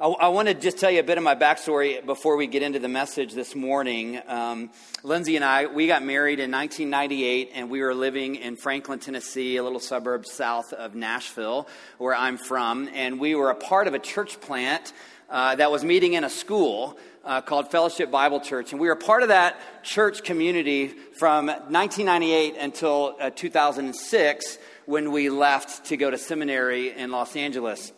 I, I want to just tell you a bit of my backstory before we get into the message this morning. Um, Lindsay and I, we got married in 1998, and we were living in Franklin, Tennessee, a little suburb south of Nashville, where I'm from. And we were a part of a church plant uh, that was meeting in a school uh, called Fellowship Bible Church. And we were part of that church community from 1998 until uh, 2006 when we left to go to seminary in Los Angeles.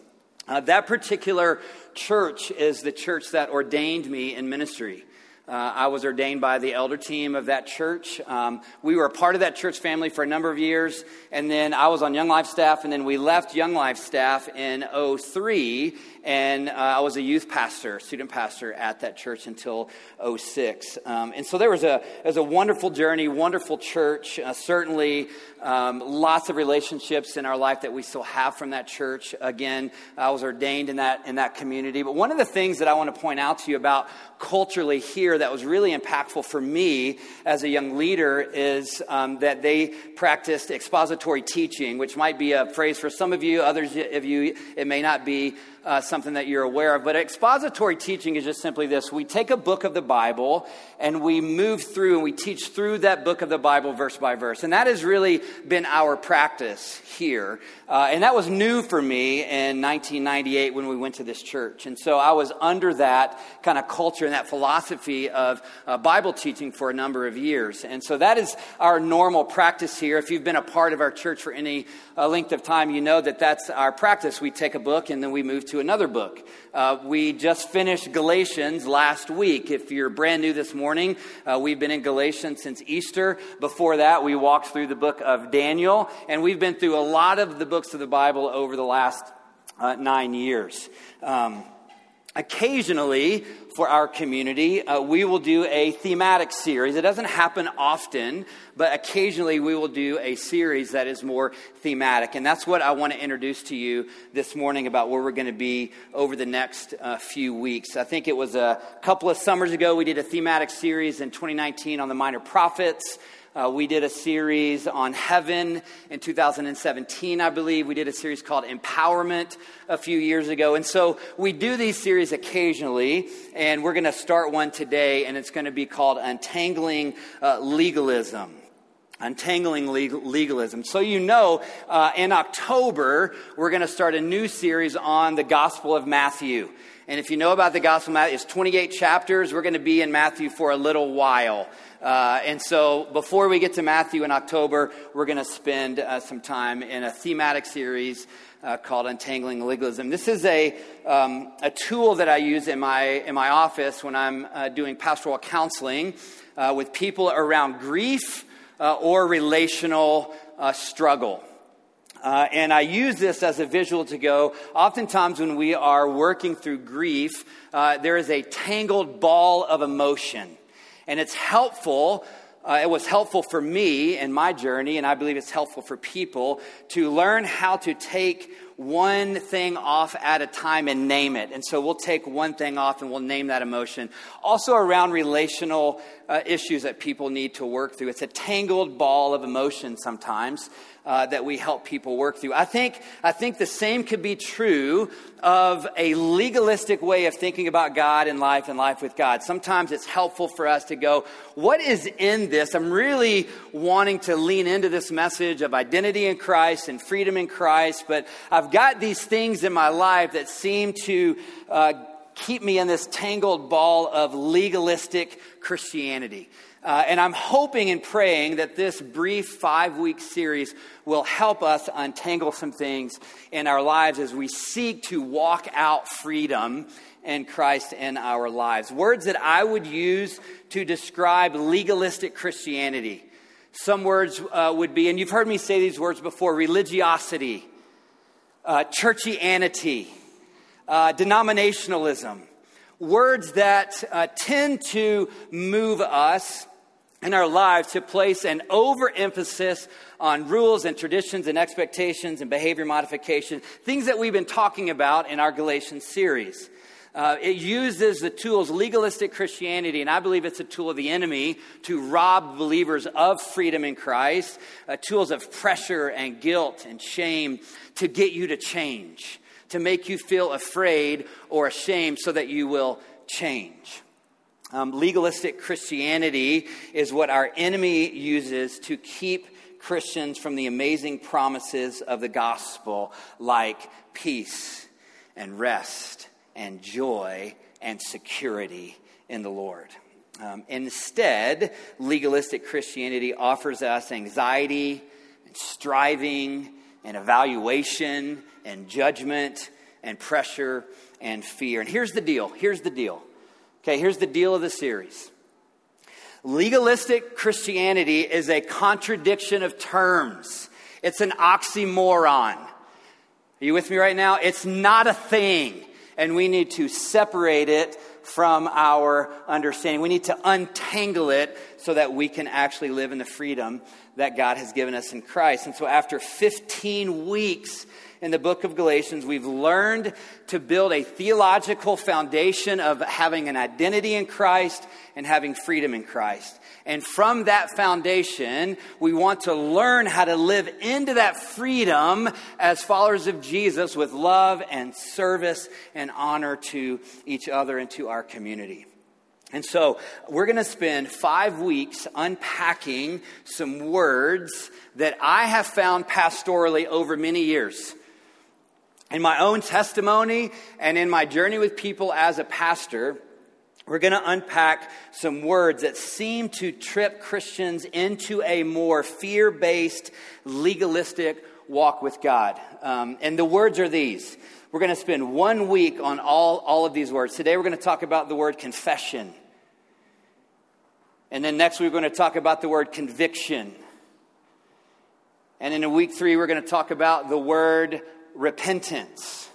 Uh, that particular church is the church that ordained me in ministry. Uh, I was ordained by the elder team of that church. Um, we were a part of that church family for a number of years, and then I was on Young Life staff, and then we left Young Life staff in 03, and uh, I was a youth pastor, student pastor at that church until 06. Um, and so there was a, there was a wonderful journey, wonderful church, uh, certainly um, lots of relationships in our life that we still have from that church. Again, I was ordained in that, in that community. But one of the things that I want to point out to you about culturally here that was really impactful for me as a young leader is um, that they practiced expository teaching, which might be a phrase for some of you, others of you, it may not be uh, something that you're aware of. But expository teaching is just simply this we take a book of the Bible and we move through and we teach through that book of the Bible verse by verse. And that has really been our practice here. Uh, and that was new for me in 1998 when we went to this church. And so I was under that kind of culture and that philosophy of uh, Bible teaching for a number of years. And so that is our normal practice here. If you've been a part of our church for any uh, length of time, you know that that's our practice. We take a book and then we move to another book. Uh, we just finished Galatians last week. If you're brand new this morning, uh, we've been in Galatians since Easter. Before that, we walked through the book of Daniel, and we've been through a lot of the books of the Bible over the last uh, nine years. Um, occasionally, for our community, uh, we will do a thematic series. It doesn't happen often, but occasionally we will do a series that is more thematic. And that's what I want to introduce to you this morning about where we're going to be over the next uh, few weeks. I think it was a couple of summers ago we did a thematic series in 2019 on the minor prophets. Uh, we did a series on heaven in 2017, I believe. We did a series called Empowerment a few years ago. And so we do these series occasionally, and we're going to start one today, and it's going to be called Untangling uh, Legalism. Untangling Legalism. So, you know, uh, in October, we're going to start a new series on the Gospel of Matthew. And if you know about the Gospel of Matthew, it's 28 chapters. We're going to be in Matthew for a little while. Uh, and so, before we get to Matthew in October, we're going to spend uh, some time in a thematic series uh, called Untangling Legalism. This is a, um, a tool that I use in my, in my office when I'm uh, doing pastoral counseling uh, with people around grief uh, or relational struggle. Uh, and I use this as a visual to go. Oftentimes, when we are working through grief, uh, there is a tangled ball of emotion. And it's helpful. Uh, it was helpful for me in my journey, and I believe it's helpful for people to learn how to take one thing off at a time and name it. And so we'll take one thing off and we'll name that emotion. Also, around relational uh, issues that people need to work through. It's a tangled ball of emotion sometimes uh, that we help people work through. I think, I think the same could be true of a legalistic way of thinking about God and life and life with God. Sometimes it's helpful for us to go, what is in this? I'm really wanting to lean into this message of identity in Christ and freedom in Christ, but I've got these things in my life that seem to uh, keep me in this tangled ball of legalistic Christianity. Uh, and I'm hoping and praying that this brief five week series will help us untangle some things in our lives as we seek to walk out freedom in Christ in our lives. Words that I would use to describe legalistic Christianity. Some words uh, would be, and you've heard me say these words before religiosity, uh, churchianity, uh, denominationalism. Words that uh, tend to move us in our lives to place an overemphasis on rules and traditions and expectations and behavior modification, things that we've been talking about in our Galatians series. Uh, it uses the tools legalistic Christianity, and I believe it's a tool of the enemy to rob believers of freedom in Christ, uh, tools of pressure and guilt and shame to get you to change to make you feel afraid or ashamed so that you will change. Um, legalistic Christianity is what our enemy uses to keep Christians from the amazing promises of the gospel, like peace and rest and joy and security in the Lord. Um, instead, legalistic Christianity offers us anxiety and striving and evaluation and judgment and pressure and fear. And here's the deal. Here's the deal. Okay, here's the deal of the series. Legalistic Christianity is a contradiction of terms. It's an oxymoron. Are you with me right now? It's not a thing, and we need to separate it from our understanding. We need to untangle it so that we can actually live in the freedom that God has given us in Christ. And so, after 15 weeks in the book of Galatians, we've learned to build a theological foundation of having an identity in Christ and having freedom in Christ. And from that foundation, we want to learn how to live into that freedom as followers of Jesus with love and service and honor to each other and to our community. And so we're going to spend five weeks unpacking some words that I have found pastorally over many years. In my own testimony and in my journey with people as a pastor, we're going to unpack some words that seem to trip Christians into a more fear based, legalistic walk with God. Um, and the words are these. We're going to spend one week on all, all of these words. Today, we're going to talk about the word confession. And then next we're going to talk about the word conviction. And in week three, we're going to talk about the word repentance.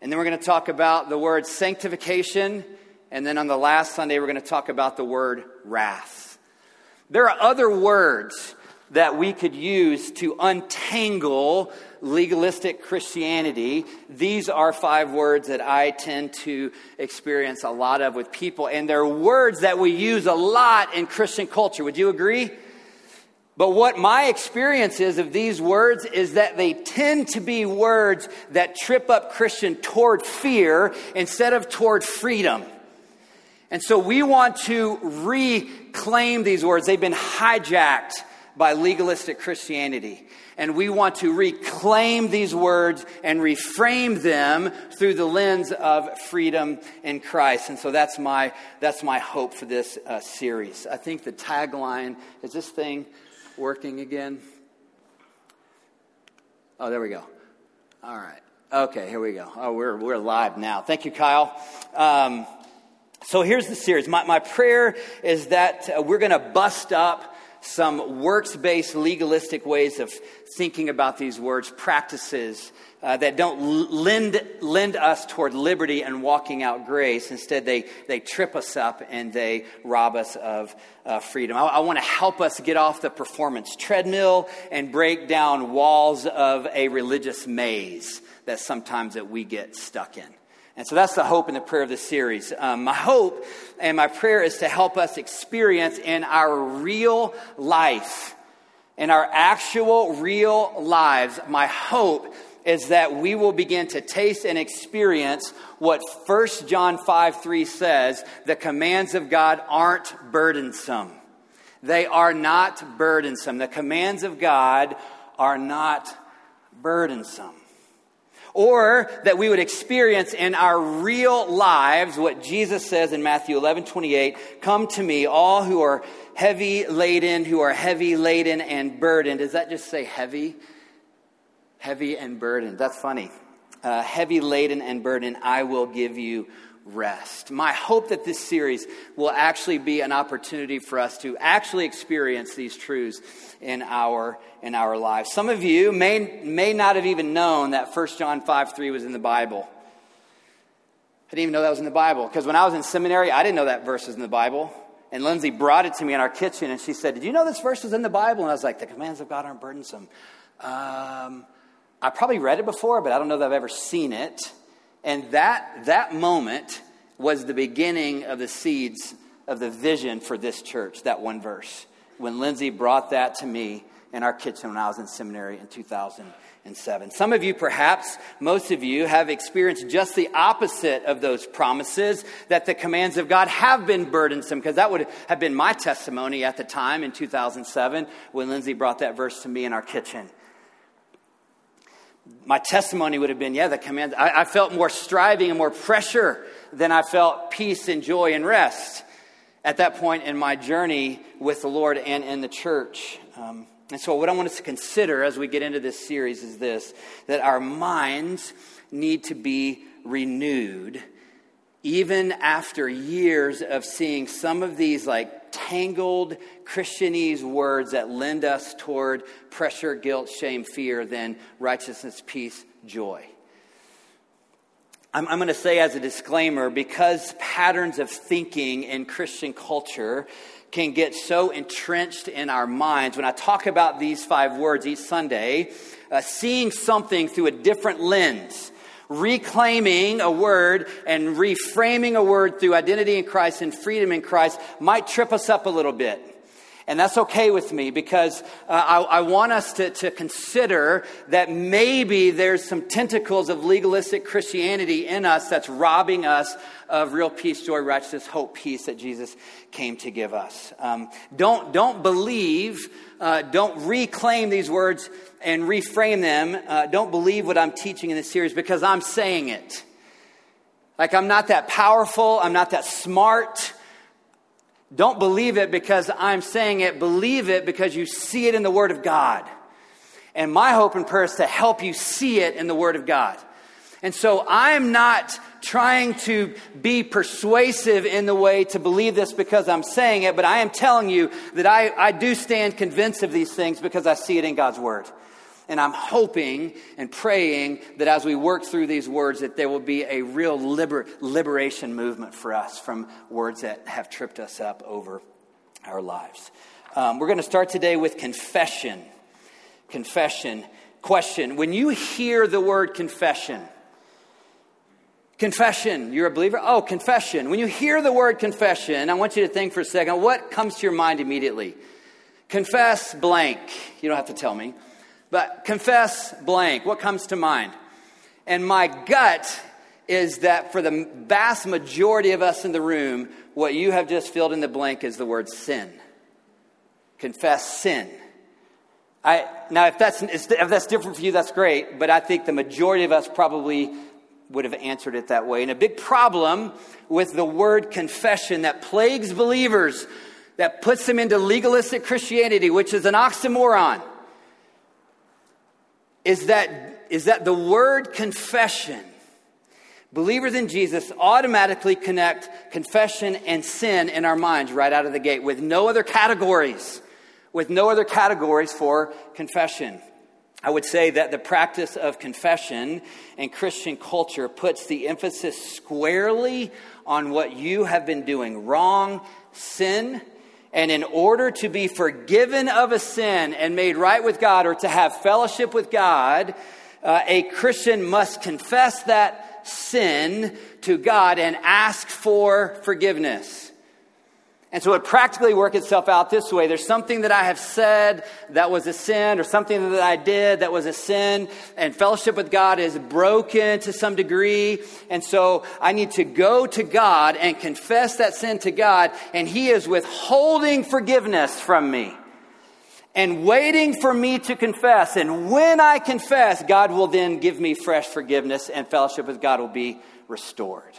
And then we're going to talk about the word sanctification. And then on the last Sunday, we're going to talk about the word wrath. There are other words that we could use to untangle legalistic Christianity. These are five words that I tend to experience a lot of with people, and they're words that we use a lot in Christian culture. Would you agree? But what my experience is of these words is that they tend to be words that trip up Christian toward fear instead of toward freedom. And so we want to reclaim these words. They've been hijacked by legalistic Christianity. And we want to reclaim these words and reframe them through the lens of freedom in Christ. And so that's my, that's my hope for this uh, series. I think the tagline is this thing working again? Oh, there we go. All right. Okay, here we go. Oh, we're, we're live now. Thank you, Kyle. Um, so here's the series. My, my prayer is that uh, we're going to bust up some works based legalistic ways of thinking about these words, practices uh, that don't lend, lend us toward liberty and walking out grace. Instead, they, they trip us up and they rob us of uh, freedom. I, I want to help us get off the performance treadmill and break down walls of a religious maze that sometimes that we get stuck in. And so that's the hope and the prayer of this series. Um, my hope and my prayer is to help us experience in our real life, in our actual real lives, my hope is that we will begin to taste and experience what 1 John 5 3 says the commands of God aren't burdensome. They are not burdensome. The commands of God are not burdensome or that we would experience in our real lives what Jesus says in Matthew 11 28 Come to me, all who are heavy laden, who are heavy laden and burdened. Does that just say heavy? Heavy and burdened. That's funny. Uh, heavy laden and burdened, I will give you rest. My hope that this series will actually be an opportunity for us to actually experience these truths in our in our lives. Some of you may may not have even known that 1 John 5 3 was in the Bible. I didn't even know that was in the Bible because when I was in seminary, I didn't know that verse was in the Bible. And Lindsay brought it to me in our kitchen and she said, Did you know this verse was in the Bible? And I was like, The commands of God aren't burdensome. Um, I probably read it before, but I don't know that I've ever seen it. And that, that moment was the beginning of the seeds of the vision for this church, that one verse. When Lindsay brought that to me in our kitchen when I was in seminary in 2007. Some of you, perhaps most of you, have experienced just the opposite of those promises that the commands of God have been burdensome, because that would have been my testimony at the time in 2007 when Lindsay brought that verse to me in our kitchen. My testimony would have been, yeah, the command. I, I felt more striving and more pressure than I felt peace and joy and rest at that point in my journey with the Lord and in the church. Um, and so, what I want us to consider as we get into this series is this that our minds need to be renewed even after years of seeing some of these like tangled Christianese words that lend us toward pressure, guilt, shame, fear, then righteousness, peace, joy. I'm, I'm going to say as a disclaimer because patterns of thinking in Christian culture can get so entrenched in our minds. When I talk about these five words each Sunday, uh, seeing something through a different lens, reclaiming a word and reframing a word through identity in Christ and freedom in Christ might trip us up a little bit. And that's okay with me because uh, I, I, want us to, to consider that maybe there's some tentacles of legalistic Christianity in us that's robbing us of real peace, joy, righteousness, hope, peace that Jesus came to give us. Um, don't, don't believe, uh, don't reclaim these words and reframe them. Uh, don't believe what I'm teaching in this series because I'm saying it. Like I'm not that powerful, I'm not that smart. Don't believe it because I'm saying it. Believe it because you see it in the Word of God. And my hope and prayer is to help you see it in the Word of God. And so I'm not trying to be persuasive in the way to believe this because I'm saying it, but I am telling you that I, I do stand convinced of these things because I see it in God's Word. And I'm hoping and praying that as we work through these words, that there will be a real liber- liberation movement for us from words that have tripped us up over our lives. Um, we're going to start today with confession. Confession. Question When you hear the word confession, Confession. You're a believer? Oh, confession. When you hear the word confession, I want you to think for a second what comes to your mind immediately? Confess blank. You don't have to tell me. But confess blank. What comes to mind? And my gut is that for the vast majority of us in the room, what you have just filled in the blank is the word sin. Confess sin. I, now, if that's, if that's different for you, that's great, but I think the majority of us probably would have answered it that way. And a big problem with the word confession that plagues believers, that puts them into legalistic Christianity, which is an oxymoron is that, is that the word confession, believers in Jesus automatically connect confession and sin in our minds right out of the gate with no other categories, with no other categories for confession. I would say that the practice of confession in Christian culture puts the emphasis squarely on what you have been doing wrong, sin, and in order to be forgiven of a sin and made right with God or to have fellowship with God, uh, a Christian must confess that sin to God and ask for forgiveness. And so it practically works itself out this way. There's something that I have said that was a sin, or something that I did that was a sin, and fellowship with God is broken to some degree. And so I need to go to God and confess that sin to God, and He is withholding forgiveness from me and waiting for me to confess. And when I confess, God will then give me fresh forgiveness, and fellowship with God will be restored.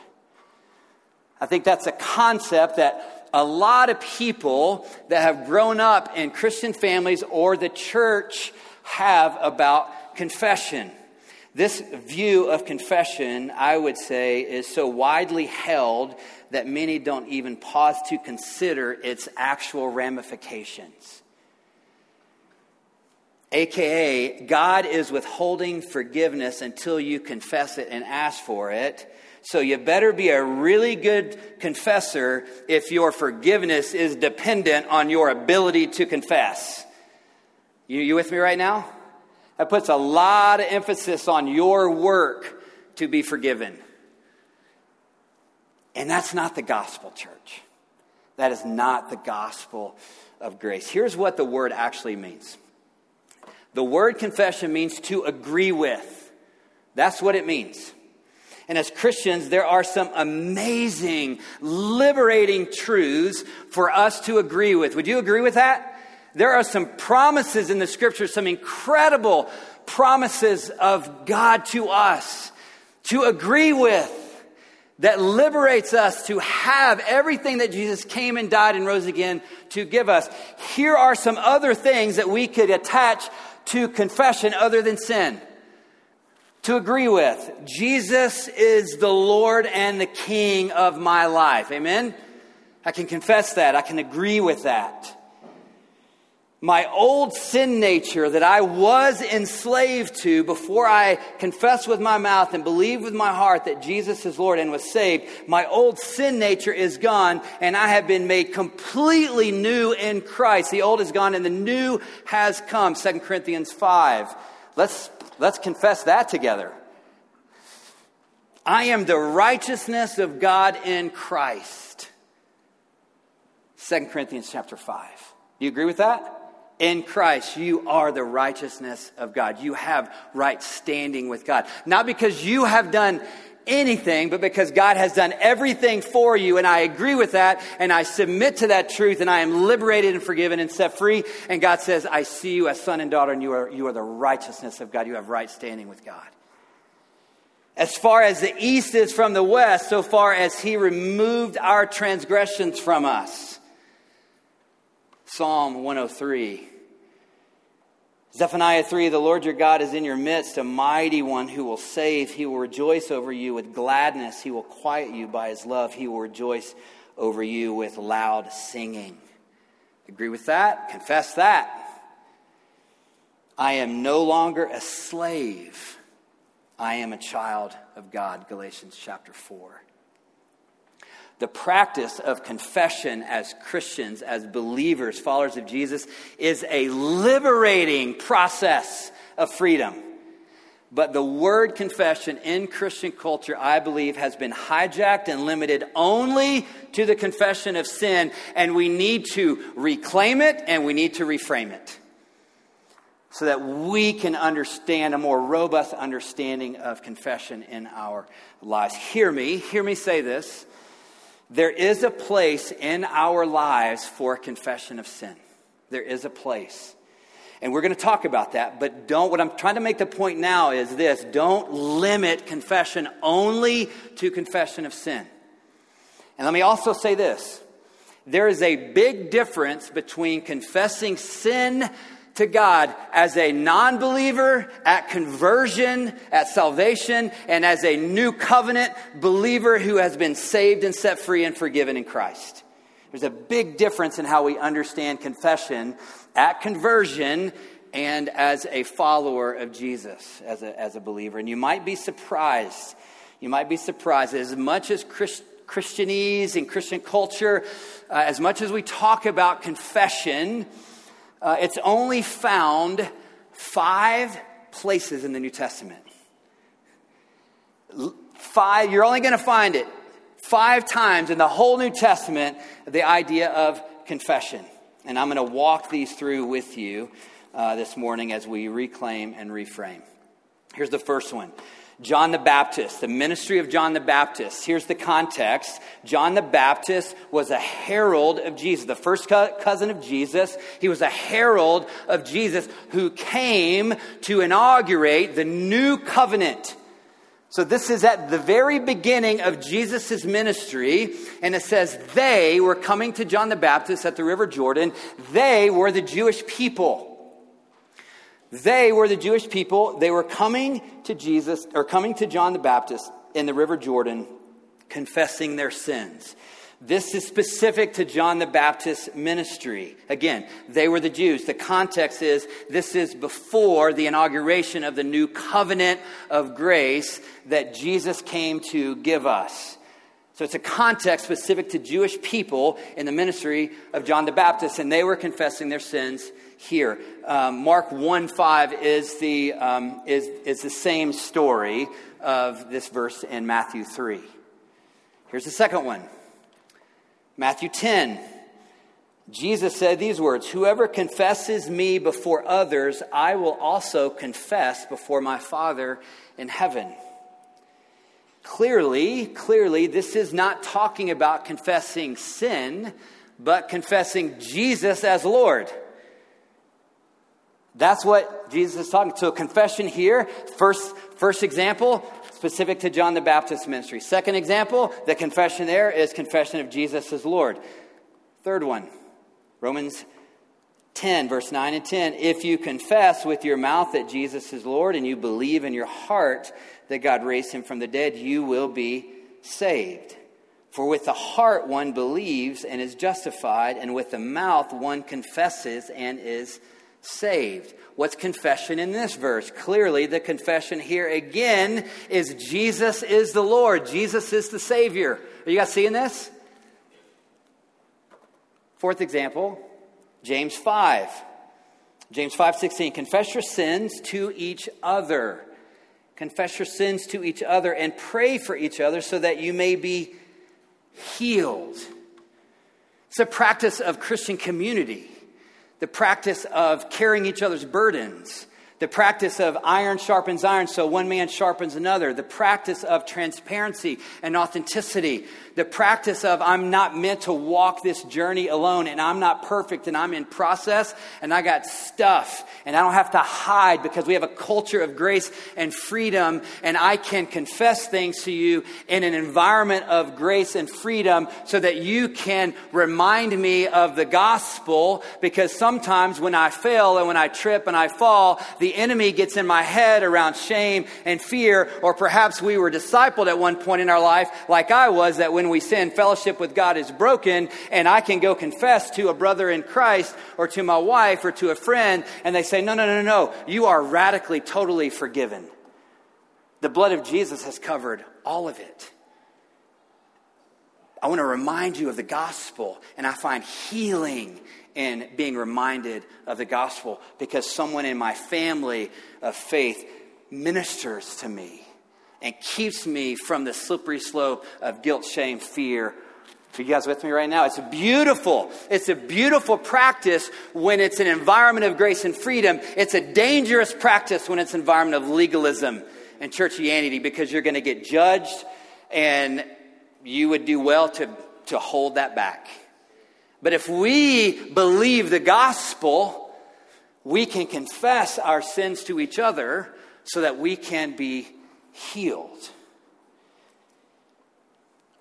I think that's a concept that a lot of people that have grown up in Christian families or the church have about confession. This view of confession, I would say, is so widely held that many don't even pause to consider its actual ramifications. AKA, God is withholding forgiveness until you confess it and ask for it. So you better be a really good confessor if your forgiveness is dependent on your ability to confess. You, you with me right now? That puts a lot of emphasis on your work to be forgiven. And that's not the gospel, church. That is not the gospel of grace. Here's what the word actually means The word confession means to agree with. That's what it means. And as Christians, there are some amazing, liberating truths for us to agree with. Would you agree with that? There are some promises in the scripture, some incredible promises of God to us to agree with that liberates us to have everything that Jesus came and died and rose again to give us. Here are some other things that we could attach to confession other than sin to agree with. Jesus is the Lord and the King of my life. Amen? I can confess that. I can agree with that. My old sin nature that I was enslaved to before I confessed with my mouth and believed with my heart that Jesus is Lord and was saved, my old sin nature is gone and I have been made completely new in Christ. The old is gone and the new has come. 2 Corinthians 5. Let's Let's confess that together. I am the righteousness of God in Christ. 2 Corinthians chapter 5. Do you agree with that? In Christ, you are the righteousness of God. You have right standing with God. Not because you have done anything, but because God has done everything for you. And I agree with that. And I submit to that truth. And I am liberated and forgiven and set free. And God says, I see you as son and daughter, and you are, you are the righteousness of God. You have right standing with God. As far as the east is from the west, so far as he removed our transgressions from us. Psalm 103. Zephaniah 3 The Lord your God is in your midst, a mighty one who will save. He will rejoice over you with gladness. He will quiet you by his love. He will rejoice over you with loud singing. Agree with that? Confess that. I am no longer a slave. I am a child of God. Galatians chapter 4 the practice of confession as Christians, as believers, followers of Jesus, is a liberating process of freedom. But the word confession in Christian culture, I believe, has been hijacked and limited only to the confession of sin, and we need to reclaim it and we need to reframe it so that we can understand a more robust understanding of confession in our lives. Hear me, hear me say this. There is a place in our lives for confession of sin. There is a place. And we're going to talk about that, but don't, what I'm trying to make the point now is this don't limit confession only to confession of sin. And let me also say this there is a big difference between confessing sin to God as a non believer at conversion, at salvation, and as a new covenant believer who has been saved and set free and forgiven in Christ. There's a big difference in how we understand confession at conversion and as a follower of Jesus, as a, as a believer. And you might be surprised. You might be surprised as much as Christ, Christianese and Christian culture, uh, as much as we talk about confession, uh, it's only found five places in the New Testament. Five, you're only going to find it five times in the whole New Testament, the idea of confession. And I'm going to walk these through with you uh, this morning as we reclaim and reframe. Here's the first one John the Baptist, the ministry of John the Baptist. Here's the context John the Baptist was a herald of Jesus, the first cousin of Jesus. He was a herald of Jesus who came to inaugurate the new covenant. So, this is at the very beginning of Jesus' ministry, and it says they were coming to John the Baptist at the River Jordan. They were the Jewish people. They were the Jewish people. They were coming to Jesus, or coming to John the Baptist in the River Jordan, confessing their sins. This is specific to John the Baptist's ministry. Again, they were the Jews. The context is this is before the inauguration of the new covenant of grace that Jesus came to give us. So it's a context specific to Jewish people in the ministry of John the Baptist, and they were confessing their sins here. Um, Mark 1 5 is the, um, is, is the same story of this verse in Matthew 3. Here's the second one Matthew 10. Jesus said these words Whoever confesses me before others, I will also confess before my Father in heaven. Clearly, clearly, this is not talking about confessing sin, but confessing Jesus as Lord. That's what Jesus is talking. So confession here, first, first example, specific to John the Baptist ministry. Second example, the confession there is confession of Jesus as Lord. Third one, Romans 10, verse 9 and 10. If you confess with your mouth that Jesus is Lord and you believe in your heart that God raised him from the dead, you will be saved. For with the heart one believes and is justified, and with the mouth one confesses and is saved. What's confession in this verse? Clearly, the confession here again is Jesus is the Lord, Jesus is the Savior. Are you guys seeing this? Fourth example, James 5. James 5:16 confess your sins to each other. Confess your sins to each other and pray for each other so that you may be healed. It's a practice of Christian community, the practice of carrying each other's burdens, the practice of iron sharpens iron, so one man sharpens another, the practice of transparency and authenticity, the practice of I'm not meant to walk this journey alone and I'm not perfect and I'm in process and I got stuff and I don't have to hide because we have a culture of grace and freedom and I can confess things to you in an environment of grace and freedom so that you can remind me of the gospel because sometimes when I fail and when I trip and I fall, the enemy gets in my head around shame and fear or perhaps we were discipled at one point in our life like I was that when we sin, fellowship with God is broken, and I can go confess to a brother in Christ or to my wife or to a friend, and they say, No, no, no, no, you are radically, totally forgiven. The blood of Jesus has covered all of it. I want to remind you of the gospel, and I find healing in being reminded of the gospel because someone in my family of faith ministers to me and keeps me from the slippery slope of guilt, shame, fear. Are you guys with me right now? It's beautiful, it's a beautiful practice when it's an environment of grace and freedom. It's a dangerous practice when it's an environment of legalism and churchianity because you're going to get judged and you would do well to, to hold that back. But if we believe the gospel, we can confess our sins to each other so that we can be healed.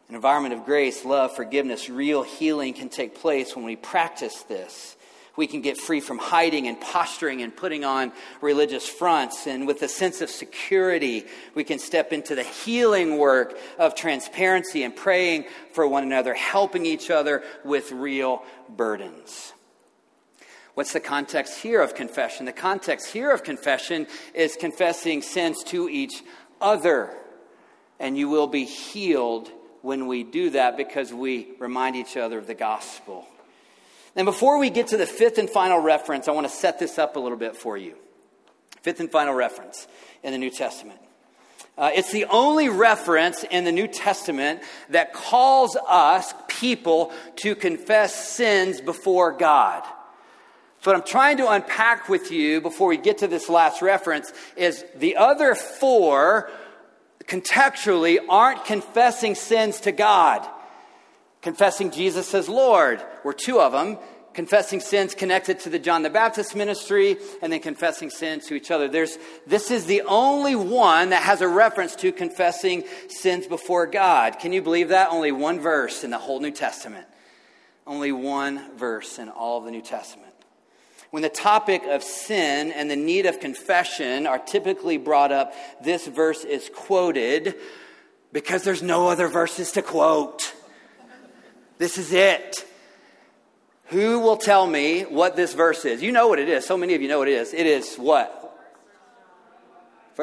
An environment of grace, love, forgiveness, real healing can take place when we practice this. We can get free from hiding and posturing and putting on religious fronts. And with a sense of security, we can step into the healing work of transparency and praying for one another, helping each other with real burdens. What's the context here of confession? The context here of confession is confessing sins to each other. And you will be healed when we do that because we remind each other of the gospel. And before we get to the fifth and final reference, I want to set this up a little bit for you. Fifth and final reference in the New Testament. Uh, it's the only reference in the New Testament that calls us, people, to confess sins before God. So, what I'm trying to unpack with you before we get to this last reference is the other four contextually aren't confessing sins to God. Confessing Jesus as Lord were two of them. Confessing sins connected to the John the Baptist ministry, and then confessing sins to each other. There's, this is the only one that has a reference to confessing sins before God. Can you believe that? Only one verse in the whole New Testament. Only one verse in all of the New Testament. When the topic of sin and the need of confession are typically brought up, this verse is quoted because there's no other verses to quote. This is it. Who will tell me what this verse is? You know what it is. So many of you know what it is. It is what?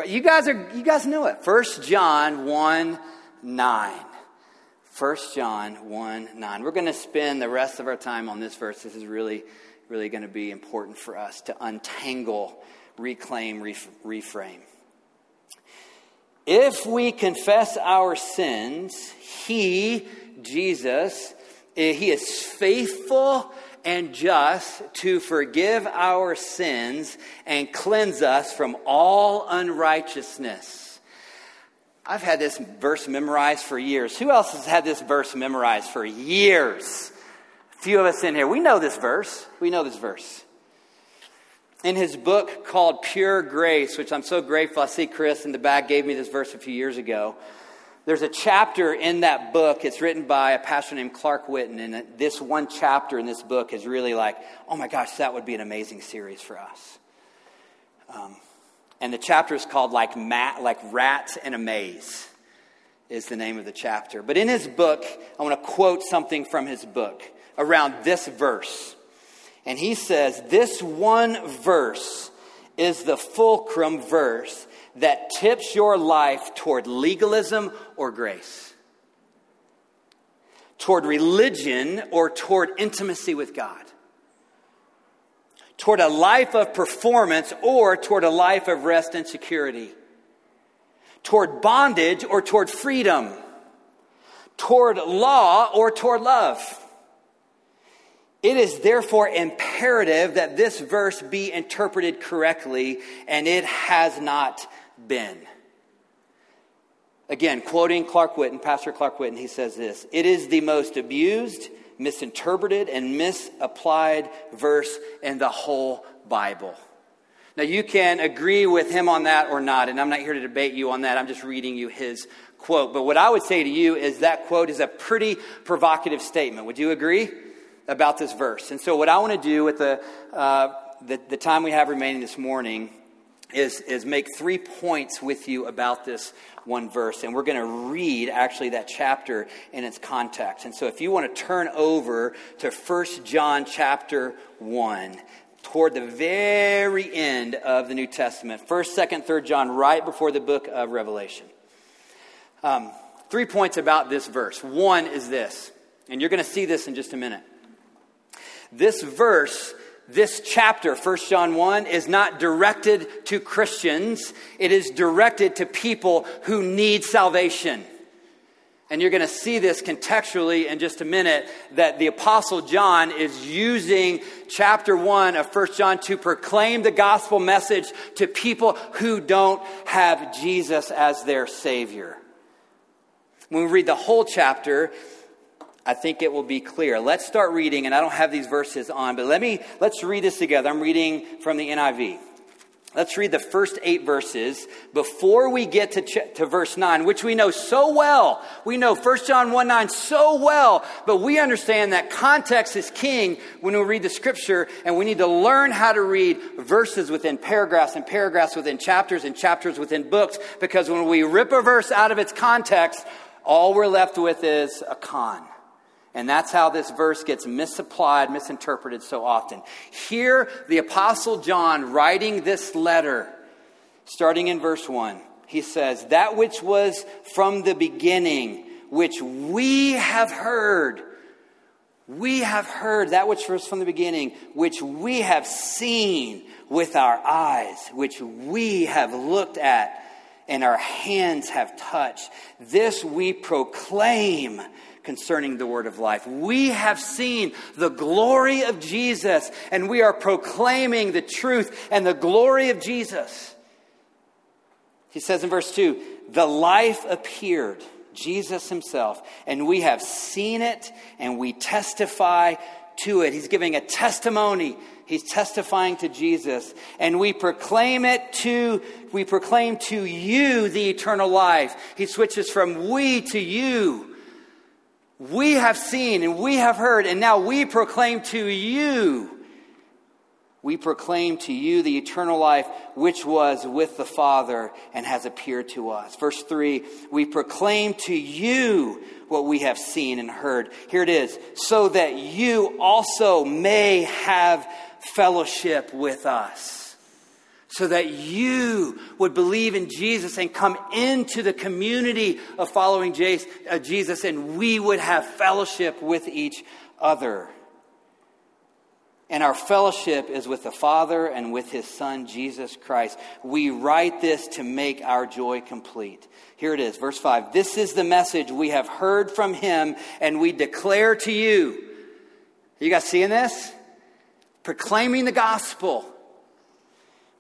You guys are you guys know it. 1 John 1 9. 1 John 1 9. We're going to spend the rest of our time on this verse. This is really really going to be important for us to untangle, reclaim, reframe. If we confess our sins, He, Jesus, eh, He is faithful and just to forgive our sins and cleanse us from all unrighteousness. I've had this verse memorized for years. Who else has had this verse memorized for years? Few of us in here. We know this verse. We know this verse. In his book called Pure Grace, which I'm so grateful, I see Chris in the back gave me this verse a few years ago. There's a chapter in that book. It's written by a pastor named Clark Whitten, and this one chapter in this book is really like, oh my gosh, that would be an amazing series for us. Um, and the chapter is called like mat, like rats in a maze, is the name of the chapter. But in his book, I want to quote something from his book around this verse. And he says, This one verse is the fulcrum verse that tips your life toward legalism or grace, toward religion or toward intimacy with God, toward a life of performance or toward a life of rest and security, toward bondage or toward freedom, toward law or toward love. It is therefore imperative that this verse be interpreted correctly, and it has not been. Again, quoting Clark Whitten, Pastor Clark Whitten, he says this It is the most abused, misinterpreted, and misapplied verse in the whole Bible. Now, you can agree with him on that or not, and I'm not here to debate you on that. I'm just reading you his quote. But what I would say to you is that quote is a pretty provocative statement. Would you agree about this verse? And so, what I want to do with the, uh, the, the time we have remaining this morning is, is make three points with you about this one verse. And we're going to read actually that chapter in its context. And so if you want to turn over to 1 John chapter 1, toward the very end of the New Testament, 1st, 2nd, 3rd John, right before the book of Revelation. Um, three points about this verse. One is this, and you're going to see this in just a minute. This verse this chapter, 1 John 1, is not directed to Christians. It is directed to people who need salvation. And you're going to see this contextually in just a minute that the Apostle John is using chapter 1 of 1 John to proclaim the gospel message to people who don't have Jesus as their Savior. When we read the whole chapter, I think it will be clear. Let's start reading, and I don't have these verses on, but let me, let's read this together. I'm reading from the NIV. Let's read the first eight verses before we get to, ch- to verse 9, which we know so well. We know 1 John 1 9 so well, but we understand that context is king when we read the scripture, and we need to learn how to read verses within paragraphs and paragraphs within chapters and chapters within books, because when we rip a verse out of its context, all we're left with is a con. And that's how this verse gets misapplied, misinterpreted so often. Here, the Apostle John writing this letter, starting in verse 1, he says, That which was from the beginning, which we have heard. We have heard that which was from the beginning, which we have seen with our eyes, which we have looked at, and our hands have touched. This we proclaim concerning the word of life. We have seen the glory of Jesus, and we are proclaiming the truth and the glory of Jesus. He says in verse 2 the life appeared, Jesus himself, and we have seen it and we testify to it. He's giving a testimony. He's testifying to Jesus. And we proclaim it to, we proclaim to you the eternal life. He switches from we to you we have seen and we have heard, and now we proclaim to you. We proclaim to you the eternal life which was with the Father and has appeared to us. Verse 3 We proclaim to you what we have seen and heard. Here it is so that you also may have fellowship with us so that you would believe in Jesus and come into the community of following uh, Jesus and we would have fellowship with each other. And our fellowship is with the Father and with His Son, Jesus Christ. We write this to make our joy complete. Here it is, verse 5. This is the message we have heard from Him and we declare to you You guys seeing this? Proclaiming the gospel.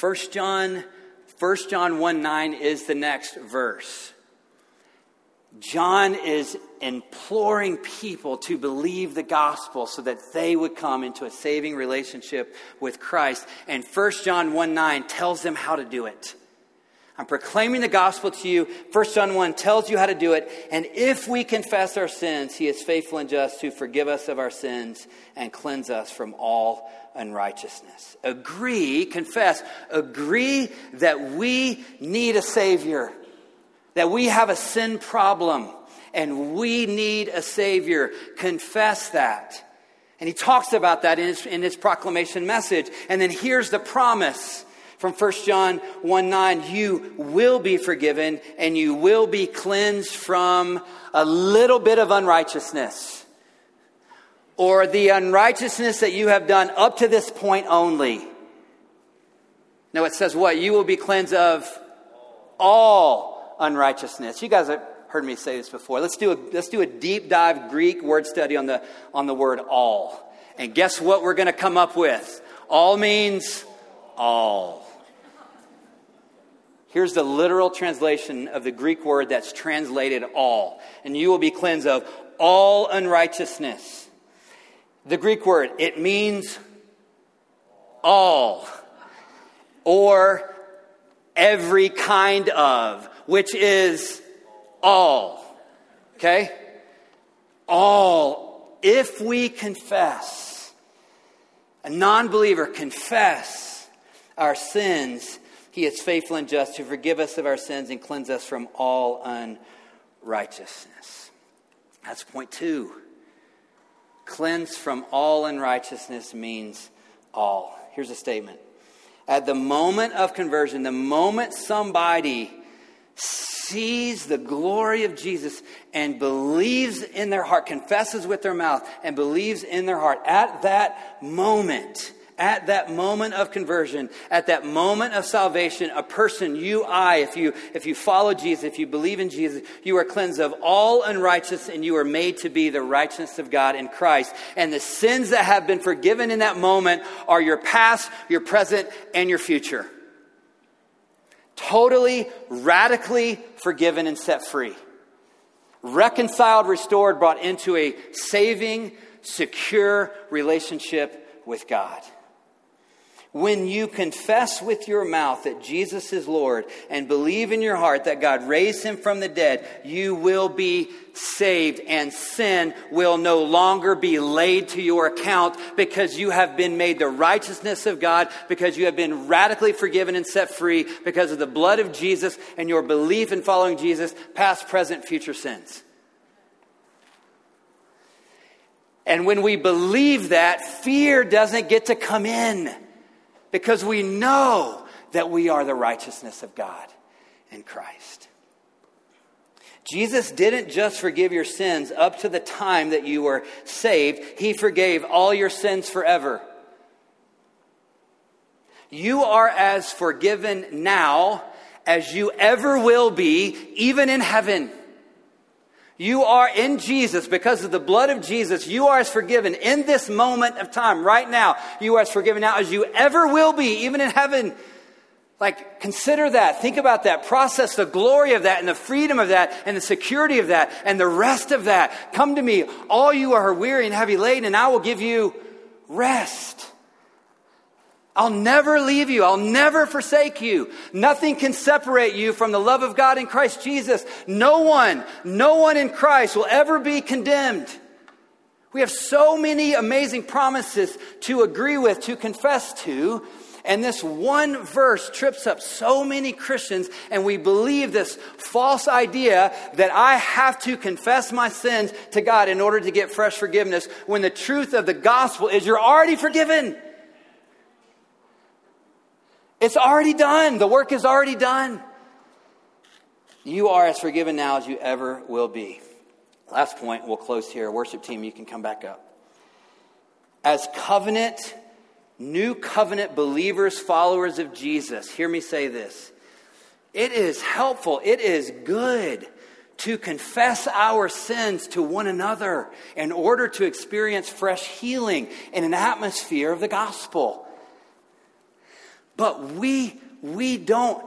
1 John 1 John 1 9 is the next verse. John is imploring people to believe the gospel so that they would come into a saving relationship with Christ. And 1 John 1 9 tells them how to do it. I'm proclaiming the gospel to you. 1 John 1 tells you how to do it. And if we confess our sins, he is faithful and just to forgive us of our sins and cleanse us from all unrighteousness. Agree, confess, agree that we need a Savior, that we have a sin problem, and we need a Savior. Confess that. And he talks about that in his, in his proclamation message. And then here's the promise from 1 John 1 9 you will be forgiven and you will be cleansed from a little bit of unrighteousness or the unrighteousness that you have done up to this point only. No, it says what? You will be cleansed of all unrighteousness. You guys have heard me say this before. Let's do a, let's do a deep dive Greek word study on the, on the word all. And guess what we're going to come up with? All means all. Here's the literal translation of the Greek word that's translated all. And you will be cleansed of all unrighteousness the Greek word. It means all or every kind of, which is all. Okay? All. If we confess, a non believer confess our sins, he is faithful and just to forgive us of our sins and cleanse us from all unrighteousness. That's point two. Cleanse from all unrighteousness means all. Here's a statement. At the moment of conversion, the moment somebody sees the glory of Jesus and believes in their heart, confesses with their mouth, and believes in their heart, at that moment, at that moment of conversion, at that moment of salvation, a person, you, I, if you, if you follow Jesus, if you believe in Jesus, you are cleansed of all unrighteousness and you are made to be the righteousness of God in Christ. And the sins that have been forgiven in that moment are your past, your present, and your future. Totally, radically forgiven and set free. Reconciled, restored, brought into a saving, secure relationship with God. When you confess with your mouth that Jesus is Lord and believe in your heart that God raised him from the dead, you will be saved and sin will no longer be laid to your account because you have been made the righteousness of God, because you have been radically forgiven and set free because of the blood of Jesus and your belief in following Jesus, past, present, future sins. And when we believe that, fear doesn't get to come in because we know that we are the righteousness of God in Christ. Jesus didn't just forgive your sins up to the time that you were saved, He forgave all your sins forever. You are as forgiven now as you ever will be, even in heaven. You are in Jesus because of the blood of Jesus. You are as forgiven in this moment of time, right now. You are as forgiven now as you ever will be, even in heaven. Like, consider that. Think about that. Process the glory of that and the freedom of that and the security of that and the rest of that. Come to me, all you are weary and heavy laden, and I will give you rest. I'll never leave you. I'll never forsake you. Nothing can separate you from the love of God in Christ Jesus. No one, no one in Christ will ever be condemned. We have so many amazing promises to agree with, to confess to. And this one verse trips up so many Christians, and we believe this false idea that I have to confess my sins to God in order to get fresh forgiveness, when the truth of the gospel is you're already forgiven. It's already done, the work is already done. You are as forgiven now as you ever will be. Last point, we'll close here. Worship team, you can come back up. As covenant, new covenant believers, followers of Jesus, hear me say this. It is helpful, it is good to confess our sins to one another in order to experience fresh healing in an atmosphere of the gospel. But we, we don't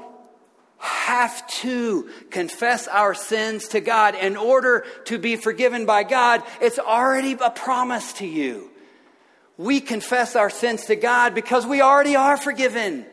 have to confess our sins to God in order to be forgiven by God. It's already a promise to you. We confess our sins to God because we already are forgiven.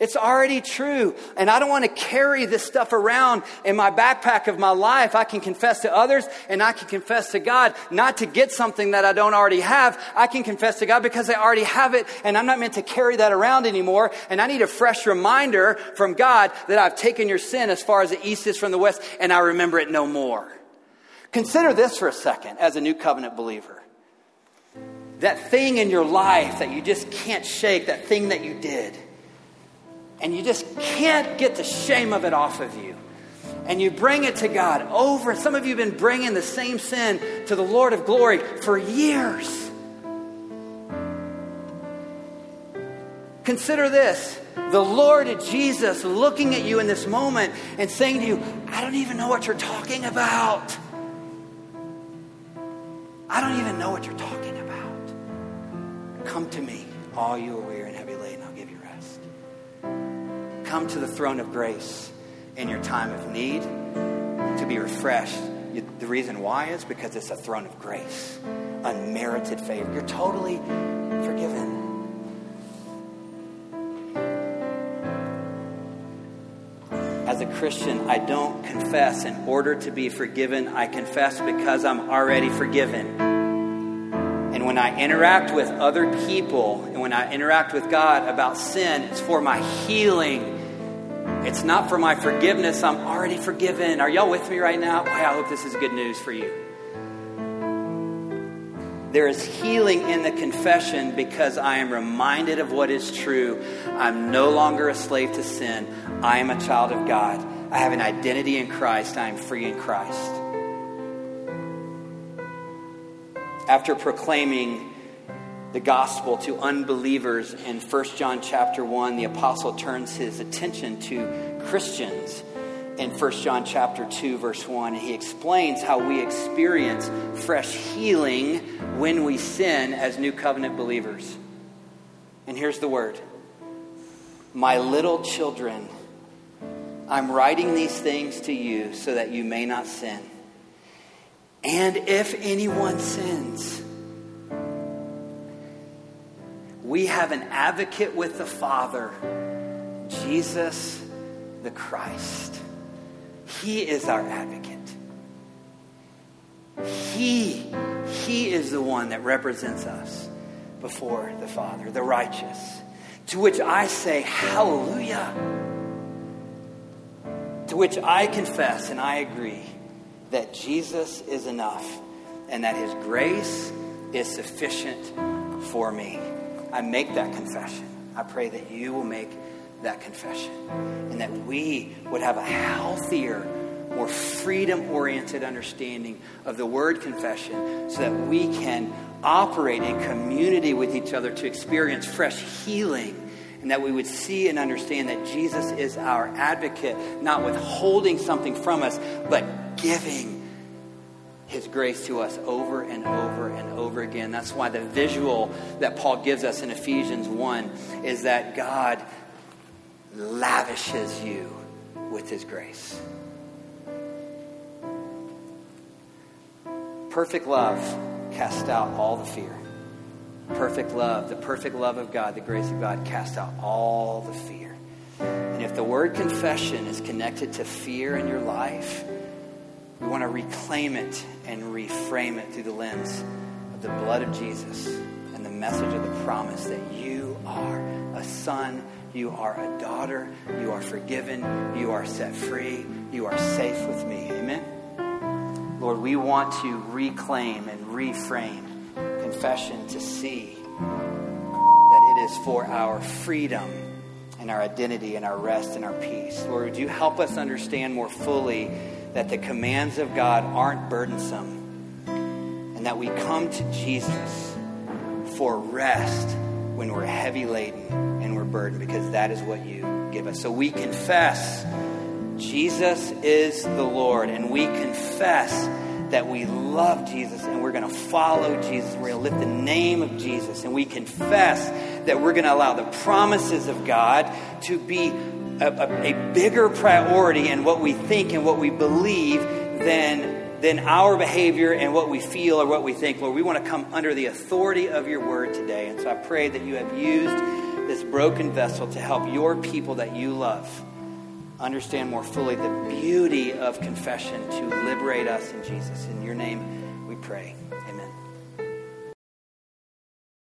It's already true. And I don't want to carry this stuff around in my backpack of my life. I can confess to others and I can confess to God, not to get something that I don't already have. I can confess to God because I already have it and I'm not meant to carry that around anymore. And I need a fresh reminder from God that I've taken your sin as far as the east is from the west and I remember it no more. Consider this for a second as a new covenant believer. That thing in your life that you just can't shake, that thing that you did and you just can't get the shame of it off of you. And you bring it to God over. Some of you have been bringing the same sin to the Lord of glory for years. Consider this the Lord Jesus looking at you in this moment and saying to you, I don't even know what you're talking about. I don't even know what you're talking about. Come to me, all you are weary come to the throne of grace in your time of need to be refreshed. The reason why is because it's a throne of grace, unmerited favor. You're totally forgiven. As a Christian, I don't confess in order to be forgiven. I confess because I'm already forgiven. And when I interact with other people and when I interact with God about sin, it's for my healing it's not for my forgiveness. I'm already forgiven. Are y'all with me right now? Boy, I hope this is good news for you. There is healing in the confession because I am reminded of what is true. I'm no longer a slave to sin. I am a child of God. I have an identity in Christ. I am free in Christ. After proclaiming the gospel to unbelievers in 1 John chapter 1, the apostle turns his attention to Christians in 1 John chapter 2 verse 1 and he explains how we experience fresh healing when we sin as new covenant believers. And here's the word. My little children, I'm writing these things to you so that you may not sin. And if anyone sins, we have an advocate with the Father, Jesus the Christ. He is our advocate. He, he is the one that represents us before the Father, the righteous. To which I say, Hallelujah. To which I confess and I agree that Jesus is enough and that his grace is sufficient for me. I make that confession. I pray that you will make that confession and that we would have a healthier, more freedom oriented understanding of the word confession so that we can operate in community with each other to experience fresh healing and that we would see and understand that Jesus is our advocate, not withholding something from us, but giving his grace to us over and over and over again. That's why the visual that Paul gives us in Ephesians 1 is that God lavishes you with his grace. Perfect love casts out all the fear. Perfect love, the perfect love of God, the grace of God casts out all the fear. And if the word confession is connected to fear in your life, we want to reclaim it and reframe it through the lens of the blood of Jesus and the message of the promise that you are a son, you are a daughter, you are forgiven, you are set free, you are safe with me. Amen? Lord, we want to reclaim and reframe confession to see that it is for our freedom and our identity and our rest and our peace. Lord, would you help us understand more fully that the commands of God aren't burdensome and that we come to Jesus for rest when we're heavy laden and we're burdened because that is what you give us. So we confess Jesus is the Lord and we confess that we love Jesus and we're going to follow Jesus. We're going to lift the name of Jesus and we confess that we're going to allow the promises of God to be a, a bigger priority in what we think and what we believe than, than our behavior and what we feel or what we think. Lord, we want to come under the authority of your word today. And so I pray that you have used this broken vessel to help your people that you love understand more fully the beauty of confession to liberate us in Jesus. In your name we pray.